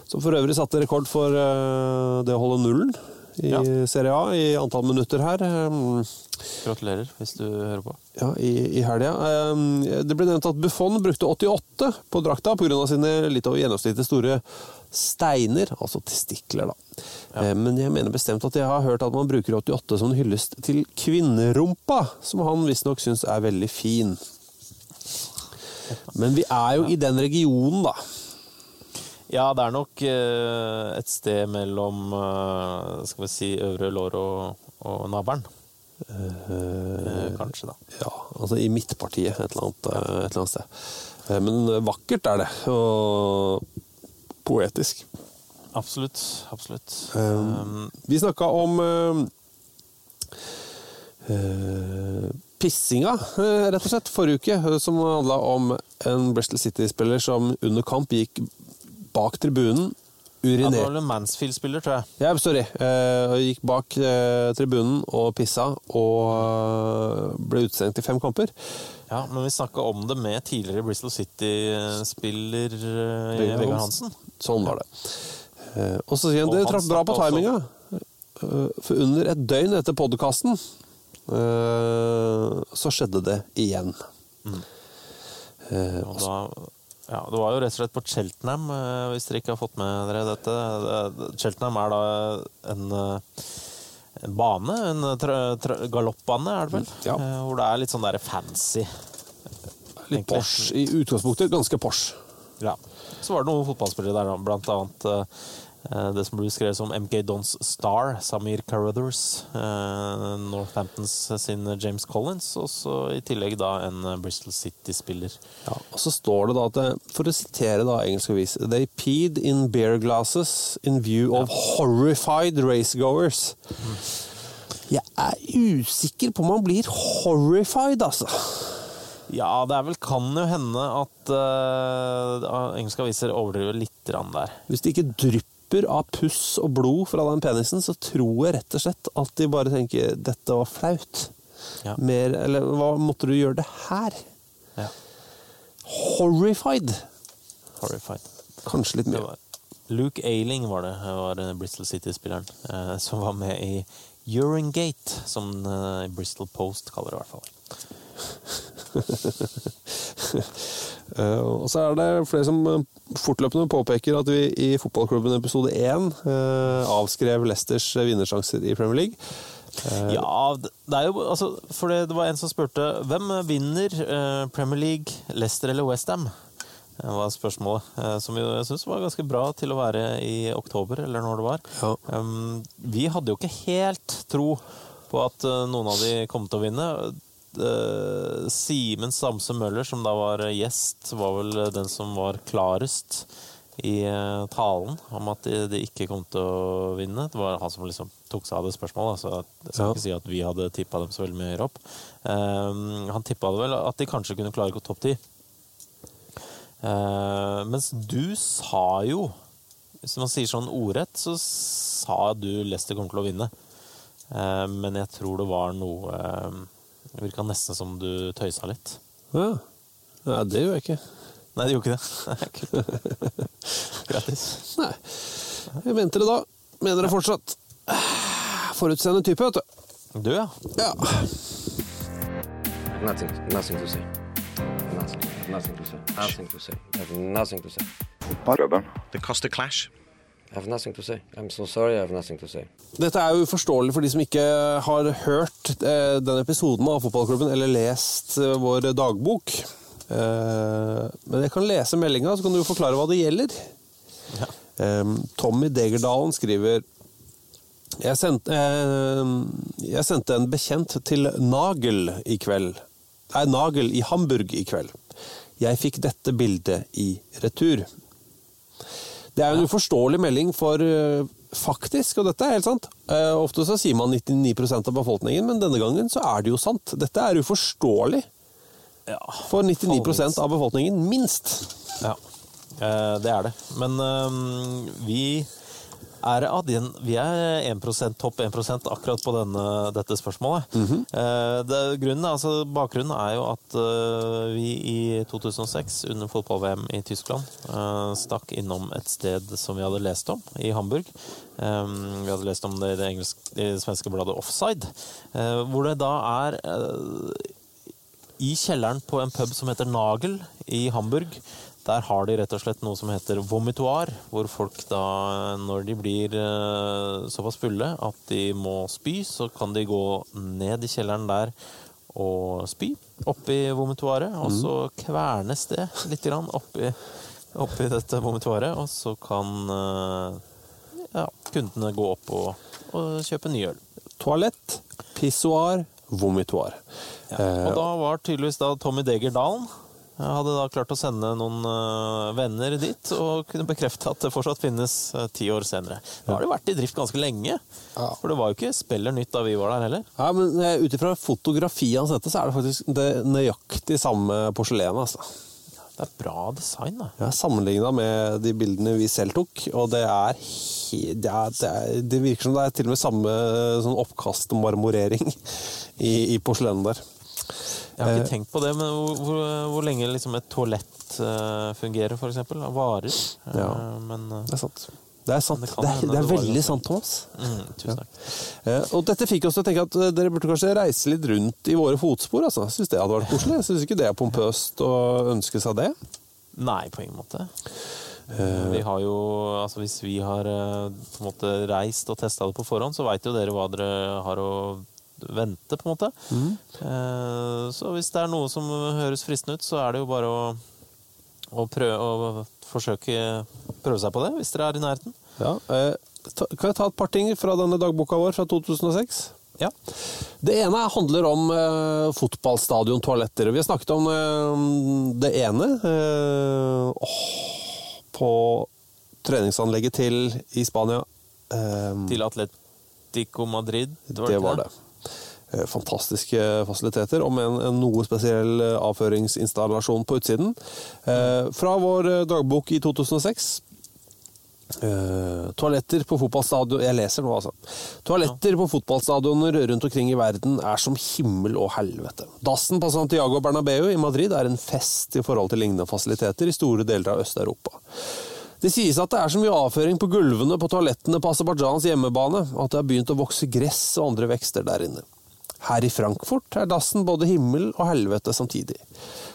som for øvrig satte rekord for det å holde nullen i Serie A i antall minutter her eh, Gratulerer, hvis du hører på. ja, i, i helga. Eh, Det ble nevnt at Buffon brukte 88 på drakta pga. sine litt over gjennomsnittet store steiner, altså testikler, da. Ja. Men jeg mener bestemt at jeg har hørt at man bruker 88 som en hyllest til kvinnerumpa, som han visstnok syns er veldig fin. Men vi er jo i den regionen, da. Ja, det er nok eh, et sted mellom eh, skal vi si øvre lår og, og navlen. Eh, kanskje, da. Ja, altså i midtpartiet et eller annet, et eller annet sted. Men vakkert er det, og poetisk. Absolutt. Absolutt. Um, vi snakka om uh, pissinga, rett og slett, forrige uke, som handla om en Bristol City-spiller som under kamp gikk bak tribunen, Ja, det var Mansfield-spiller, tror jeg. ja, sorry. Uh, gikk bak uh, tribunen og pissa, og uh, ble utestengt i fem kamper. Ja, Men vi snakka om det med tidligere Bristol City-spiller eh, Vegard Hansen. Sånn var det. Eh, og så sier han det traff bra på timinga. Eh, For under et døgn etter podkasten så skjedde det igjen. Mm. Eh, Og da Ja, Det var jo rett og slett på Cheltenham, eh, hvis dere ikke har fått med dere dette. Cheltenham er da en, eh, en bane, en galoppbane, er det vel? Ja. Hvor det er litt sånn der fancy. Litt Porsche i utgangspunktet. Ganske Porsche. Ja. Så var det noen fotballspillere der, blant annet eh, det som blir skrevet som MK Dons Star, Samir Carruthers. Eh, Northamptons sin James Collins, og så i tillegg da en eh, Bristol City-spiller. Ja, og så står det da at, det- for å sitere da engelsk avis They peed in beer glasses in view of horrified racegoers. Jeg er usikker på om man blir horrified, altså. Ja, det er vel, kan jo hende at uh, engelske aviser overdriver litt der. Hvis det ikke drypper av puss og blod fra den penisen, så tror jeg rett og slett at de bare tenker dette var flaut. Ja. Mer, eller hva måtte du gjøre det her? Ja. Horrified. Horrified. Kanskje litt mer. Luke Ailing var det, var Bristol City-spilleren, eh, som var med i Urangate, som eh, Bristol Post kaller det i hvert fall. Eh, og så er det flere som eh, fortløpende påpeker at vi i fotballklubben episode 1 eh, avskrev Leicesters vinnersjanser i Premier League. Ja, det er jo altså, For det, var en som spurte hvem vinner Premier League, Leicester eller Westham? Det var spørsmålet. som jeg syns var ganske bra til å være i oktober, eller når det var. Ja. vi hadde jo ikke helt tro på at noen av de kom til å vinne. Eh, Simen Samse Møller, som da var gjest, var vel den som var klarest i uh, talen om at de, de ikke kom til å vinne. Det var han som liksom tok seg av det spørsmålet. Så jeg skal Ja. ikke si at vi hadde tippa dem så veldig mye høyere opp. Um, han tippa det vel at de kanskje kunne klare å gå topp ti. Eh, mens du sa jo Hvis man sier sånn ordrett, så sa du Leicester kommer til å vinne. Eh, men jeg tror det var noe uh, Det virka nesten som du tøysa litt. Ja. Nei, det gjør jeg ikke. Nei, det gjorde ikke det. Grattis. Nei. Jeg mente det da. Mener det fortsatt. Forutseende type, vet du. Du, ja. Ja. Nothing, nothing to say. Nothing, nothing to say. Nothing to say. Nothing to say. nothing to say. Fotballklubben. The Costa Clash. Dette er jo uforståelig for de som ikke har hørt eh, den episoden av fotballklubben eller lest eh, vår dagbok. Eh, men jeg kan lese meldinga, så kan du forklare hva det gjelder. Eh, Tommy Degerdalen skriver jeg sendte, eh, jeg sendte en bekjent til Nagel i kveld. Nei, Nagel i Hamburg i kveld. Jeg fikk dette bildet i retur. Det er jo en uforståelig melding for eh, faktisk, og dette er helt sant. Eh, ofte så sier man 99% av befolkningen, men denne gangen så er det jo sant. Dette er uforståelig for 99% av befolkningen, minst. Ja, eh, det er det. Men eh, vi er av din vi er 1% topp 1% akkurat på denne, dette spørsmålet. Eh, det, grunnen, altså, bakgrunnen er jo at eh, vi i 2006, under fotball-VM i Tyskland, eh, stakk innom et sted som vi hadde lest om, i Hamburg. Eh, vi hadde lest om det i det, engelsk, i det svenske bladet Offside, eh, hvor det da er eh, i kjelleren på en pub som heter Nagel i Hamburg. Der har de rett og slett noe som heter vomitoar, hvor folk da, når de blir eh, såpass fulle at de må spy, så kan de gå ned i kjelleren der og spy oppi vomitoaret, og så kvernes det litt grann oppi, oppi dette vomitoaret, og så kan eh, ja, kundene gå opp og, og kjøpe ny øl. Toalett, pissoar, vomitoar. Ja, Og da var tydeligvis da Tommy Deger Dalen jeg hadde da klart å sende noen øh, venner dit og kunne bekrefte at det fortsatt finnes øh, ti år senere. Nå har det vært i drift ganske lenge, for det var jo ikke speller nytt da vi var der heller. Ja, men eh, Ut ifra fotografiet hans dette, så er det faktisk det nøyaktig samme porselenet. Altså. Det er bra design, da. Ja, Sammenligna med de bildene vi selv tok, og det er, det, er, det, er det virker som det er til og med samme sånn oppkastmarmorering i, i porselenet der. Jeg har Eh, ikke tenkt på det, men hvor, hvor, hvor lenge liksom et toalett uh, fungerer, av varer. Eh, Ja. Men Det er sant. Det er, sant. Det, det er, det er veldig sant, Thomas. mm, tusen takk. Eh, og dette fikk oss til å tenke at eh, dere burde kanskje reise litt rundt i våre fotspor. altså. Syns det hadde vært koselig. Syns ikke det er pompøst å ønske seg det. Nei, på ingen måte. Eh, Vi har jo, altså Hvis vi har eh, på en måte reist og testa det på forhånd, så veit jo dere hva dere har å vente, på en måte. Eh, Så hvis det er noe som høres fristende ut, så er det jo bare å, å prøve å forsøke prøve seg på det, hvis dere er i nærheten. Ja, eh, kan jeg ta et par ting fra denne dagboka vår fra 2006? Ja. Det ene handler om eh, fotballstadiontoaletter. Vi har snakket om eh, det ene eh, åh, på treningsanlegget til i Spania. Eh, Til Atletico Madrid. det ikke var det. Eh, Fantastiske fasiliteter, med en, en noe spesiell eh, avføringsinstallasjon på utsiden. Eh, fra vår dagbok i 2006. Uh, toaletter på fotballstadion Jeg leser nå, altså. Toaletter på fotballstadioner rundt omkring i verden er som himmel og helvete. Dassen på Santiago Bernabeu i Madrid er en fest i forhold til lignende fasiliteter i store deler av Øst-Europa. Det sies at det er så mye avføring på gulvene på toalettene på Aserbajdsjans hjemmebane at det har begynt å vokse gress og andre vekster der inne. Her i Frankfurt er dassen både himmel og helvete samtidig.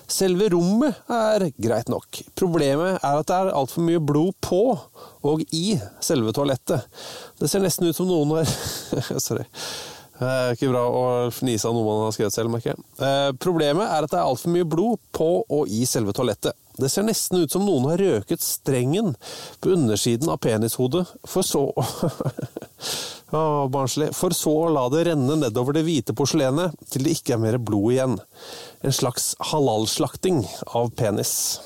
Selve rommet er greit nok. Problemet er at det er altfor mye blod på og i selve toalettet. Det ser nesten ut som noen har Sorry. Det er ikke bra å fnise av noe man har skrevet selv, merker jeg. Eh, Problemet er at det er altfor mye blod på og i selve toalettet. Det ser nesten ut som noen har røket strengen på undersiden av penishodet, for så Å, barnslig. For så å la det renne nedover det hvite porselenet til det ikke er mer blod igjen. En slags halalslakting av penis.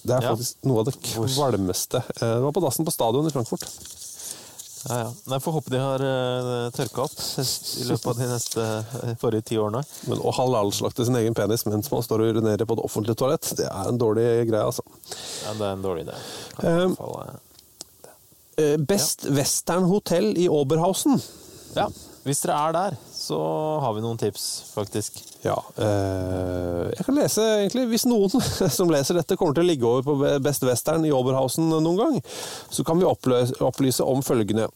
Det er Ja. faktisk noe av det kvalmeste. Eh, Det var på dassen på stadion i Frankfurt. Ja, ja. Nei, Får håpe de har uh, tørka opp i løpet av de neste uh, forrige ti årene. Men å halalslakte sin egen penis mens man står og urinerer på et offentlig toalett, det er en dårlig greie, altså. Ja, det er en dårlig idé. Kan Eh, eh, Best Western Hotel i Oberhausen. Ja, hvis dere er der, så har vi noen tips, faktisk. Ja. eh, jeg kan lese, egentlig, hvis noen som leser dette kommer til å ligge over på Best Western i Oberhausen noen gang, så kan vi opplyse, opplyse om følgende.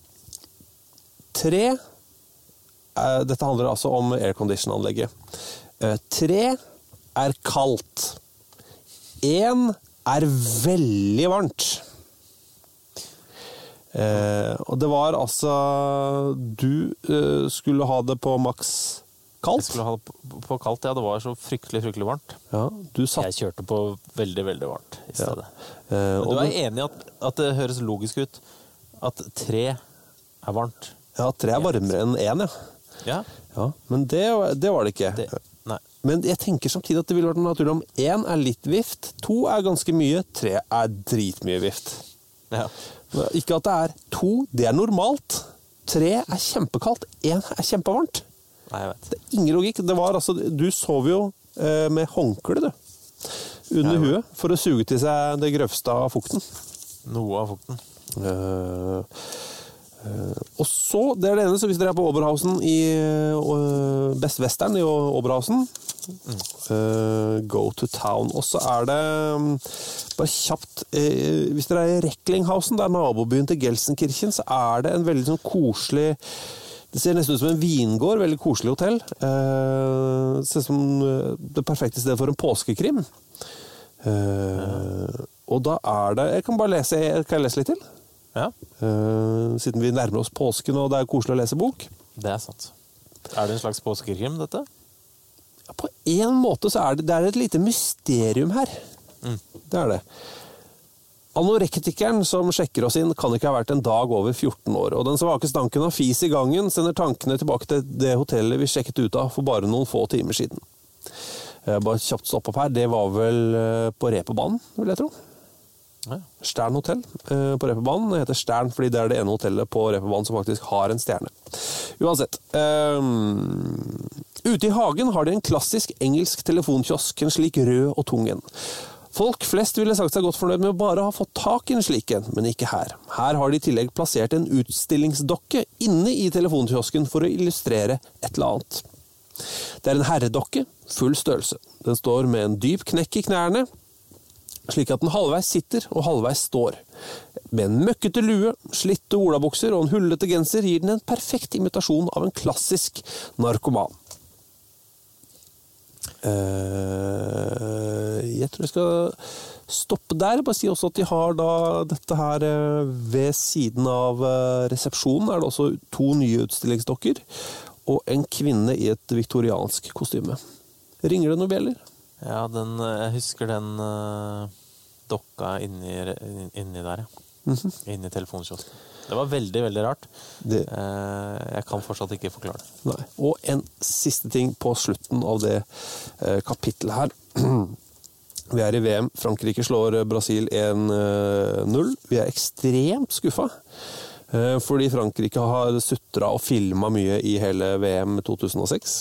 Tre eh, Dette handler altså om aircondition-anlegget. Eh, tre er kaldt. Én er veldig varmt. Eh, og det var altså Du eh, skulle ha det på maks kaldt? Jeg skulle ha det på, på kaldt, ja. Det var så fryktelig, fryktelig varmt. Ja, du satt Jeg kjørte på veldig, veldig varmt i stedet. Eh, og du er du... enig i at, at det høres logisk ut at tre er varmt? Ja, tre er varmere enn én, ja. Ja. ja. Men det, det var det ikke. nei. Men jeg tenker samtidig at det ville vært naturlig om én er litt vift, to er ganske mye, tre er dritmye vift. Ja. Ikke at det er to, det er normalt. Tre er kjempekaldt, én er kjempevarmt. Nei, jeg vet. Det er ingen logikk. Det var altså, du sov jo eh, med håndkle, du. Under huet, for å suge til seg det grøvste av fukten. Noe av fukten. Eh, og så, det er det ene, så hvis dere er på Oberhausen i uh, Best Western i Oberhausen, eh, go to town. Og så er det mm, bare kjapt eh, Hvis dere er i Recklinghausen, det er nabobyen til Gelsenkirchen, så er det en veldig sånn koselig det ser nesten ut som en vingård, veldig koselig hotell. Eh, ser ut som eh, det perfekte stedet for en påskekrim. Eh, og da er det Jeg kan bare lese, kan jeg lese litt til? Ja. Uh, siden vi nærmer oss påsken og det er koselig å lese bok. Det er sant. Er det en slags påskekrim, dette? På en måte så er det, det er et lite mysterium her. Mm. Det er det. Anorektikeren som sjekker oss inn, kan ikke ha vært en dag over 14 år, og den svake stanken av fis i gangen sender tankene tilbake til det hotellet vi sjekket ut av for bare noen få timer siden. Eh, Bare kjapt stopp opp her, det var vel eh, på Reperbanen, vil jeg tro. Stern hotell eh, på Reperbanen. Det heter Stern fordi det er det ene hotellet på Reperbanen som faktisk har en stjerne. Uansett. ehm, ute i hagen har de en klassisk engelsk telefonkiosk, en slik rød og tung en. Folk flest ville sagt seg godt fornøyd med å bare ha fått tak i en slik en, men ikke her. Her har de i tillegg plassert en utstillingsdokke inne i telefonkiosken for å illustrere et eller annet. Det er en herredokke, full størrelse. Den står med en dyp knekk i knærne, slik at den halvveis sitter og halvveis står. Med en møkkete lue, slitte olabukser og en hullete genser gir den en perfekt imitasjon av en klassisk narkoman. Eh, jeg tror jeg skal stoppe der. Bare si også at de har da dette her eh, ved siden av eh, resepsjonen er det også to nye utstillingsdokker. Og en kvinne i et viktoriansk kostyme. Ringer det noen bjeller? Ja, den, jeg husker den uh, dokka inni, inni der, ja. Mhm. Inni telefonkiosken. Det var veldig, veldig rart. Det- Uh, jeg kan fortsatt ikke forklare det. Nei. Og en siste ting på slutten av det uh, kapittelet her. Vi er i VM. Frankrike slår Brasil 1-0. Vi er ekstremt skuffa. Fordi Frankrike har sutra og filma mye i hele VM 2006.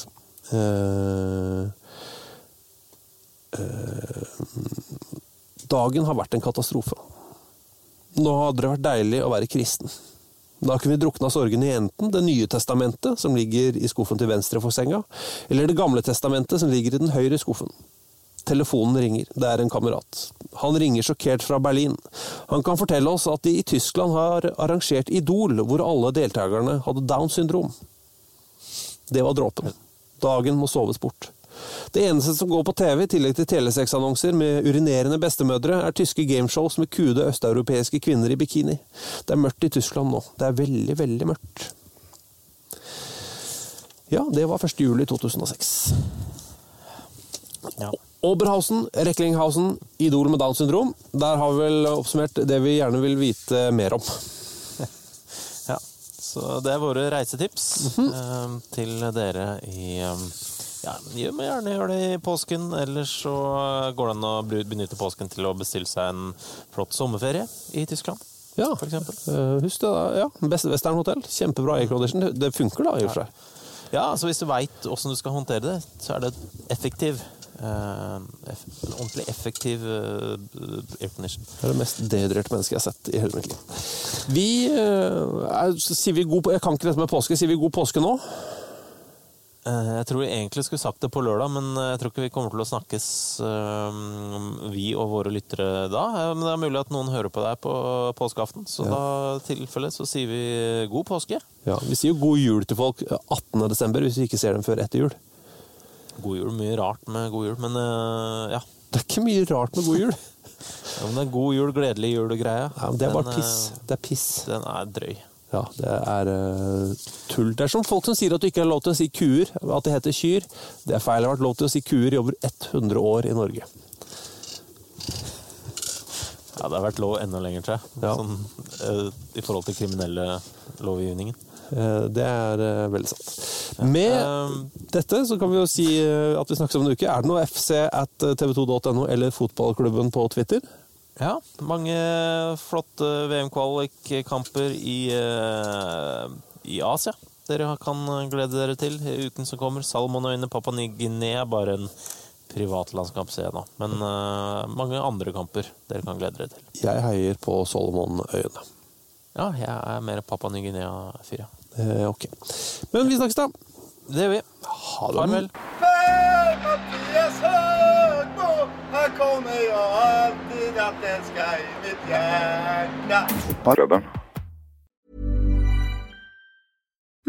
Eh, dagen har vært en katastrofe. Nå hadde det vært deilig å være kristen. Da kunne vi drukna sorgen i enten Det nye testamentet, som ligger i skuffen til venstre for senga, eller Det gamle testamentet, som ligger i den høyre skuffen. Telefonen ringer. Det er en kamerat. Han ringer sjokkert fra Berlin. Han kan fortelle oss at de i Tyskland har arrangert Idol, hvor alle deltakerne hadde Downs syndrom. Det var dråpen. Dagen må soves bort. Det eneste som går på TV, i tillegg til telesexannonser med urinerende bestemødre, er tyske gameshows med kude østeuropeiske kvinner i bikini. Det er mørkt i Tyskland nå. Det er veldig, veldig mørkt. Ja, det var 1. juli 2006. Oberhausen, Recklinghausen, Idol med Downs syndrom. Der har vi vel oppsummert det vi gjerne vil vite mer om. Ja, så det er våre reisetips eh, til dere i eh, ja, meg gjerne gjør det i påsken, ellers så går det an å benytte påsken til å bestille seg en flott sommerferie i Tyskland. Ja, for eksempel. Eh, Husk det, da. Ja, Beste Western Hotel. Kjempebra aircondition. Det- funker, da, i og for seg. Ja, så hvis du veit åssen du skal håndtere det, så er det effektiv. Uh, eff en ordentlig effektiv uh, aircondition. Det er det mest dehydrerte mennesket jeg har sett i hele mitt liv. Vi uh, er, sier vi god, Jeg kan ikke dette med påske. Sier vi god påske nå? Eh, Jeg tror vi egentlig skulle sagt det på lørdag, men jeg tror ikke vi kommer til å snakkes eh, vi og våre lyttere da. Eh, Men det er mulig at noen hører på deg på påskeaften, så da tilfelle så sier vi god påske. Ja, Vi sier jo god jul til folk 18. desember, hvis vi ikke ser dem før etter jul. God jul. Mye rart med god jul, men eh, ja. Det er ikke mye rart med god jul. ja men det er god jul, gledelig jul-greia. Ja, men det er bare Den, piss. eh, Det er piss. Den er drøy. Ja, det er uh, tull. Det er som folk som sier at du ikke har lov til å si kuer, at det heter kyr. Det er feil. Det har vært lov til å si kuer i over 100 år i Norge. Ja, det har vært lov enda lenger, tror jeg. Sånn, uh, I forhold til kriminelle lovgivningen. Uh, Det er veldig sant. Med dette så kan vi jo si at vi snakkes om en uke. Er det noe fc at tv2.no eller fotballklubben på Twitter? Ja, mange flotte VM-kvalikkamper i, eh, i Asia. Dere kan glede dere til i uken som kommer. Salmonøyene, Papua Ny-Guinea bare en privatlandskamp, ser jeg nå. Men uh, mange andre kamper dere kan glede dere til. Jeg heier på Solomonøyene. Ja, jeg er mer Papua Ny-Guinea-fyr, ja. Eh, ok. Men vi snakkes, da. Det gjør vi. Ha det. Farvel. Mathias Her kommer jeg alltid at elsker i mitt hjerte. Fotballklubben.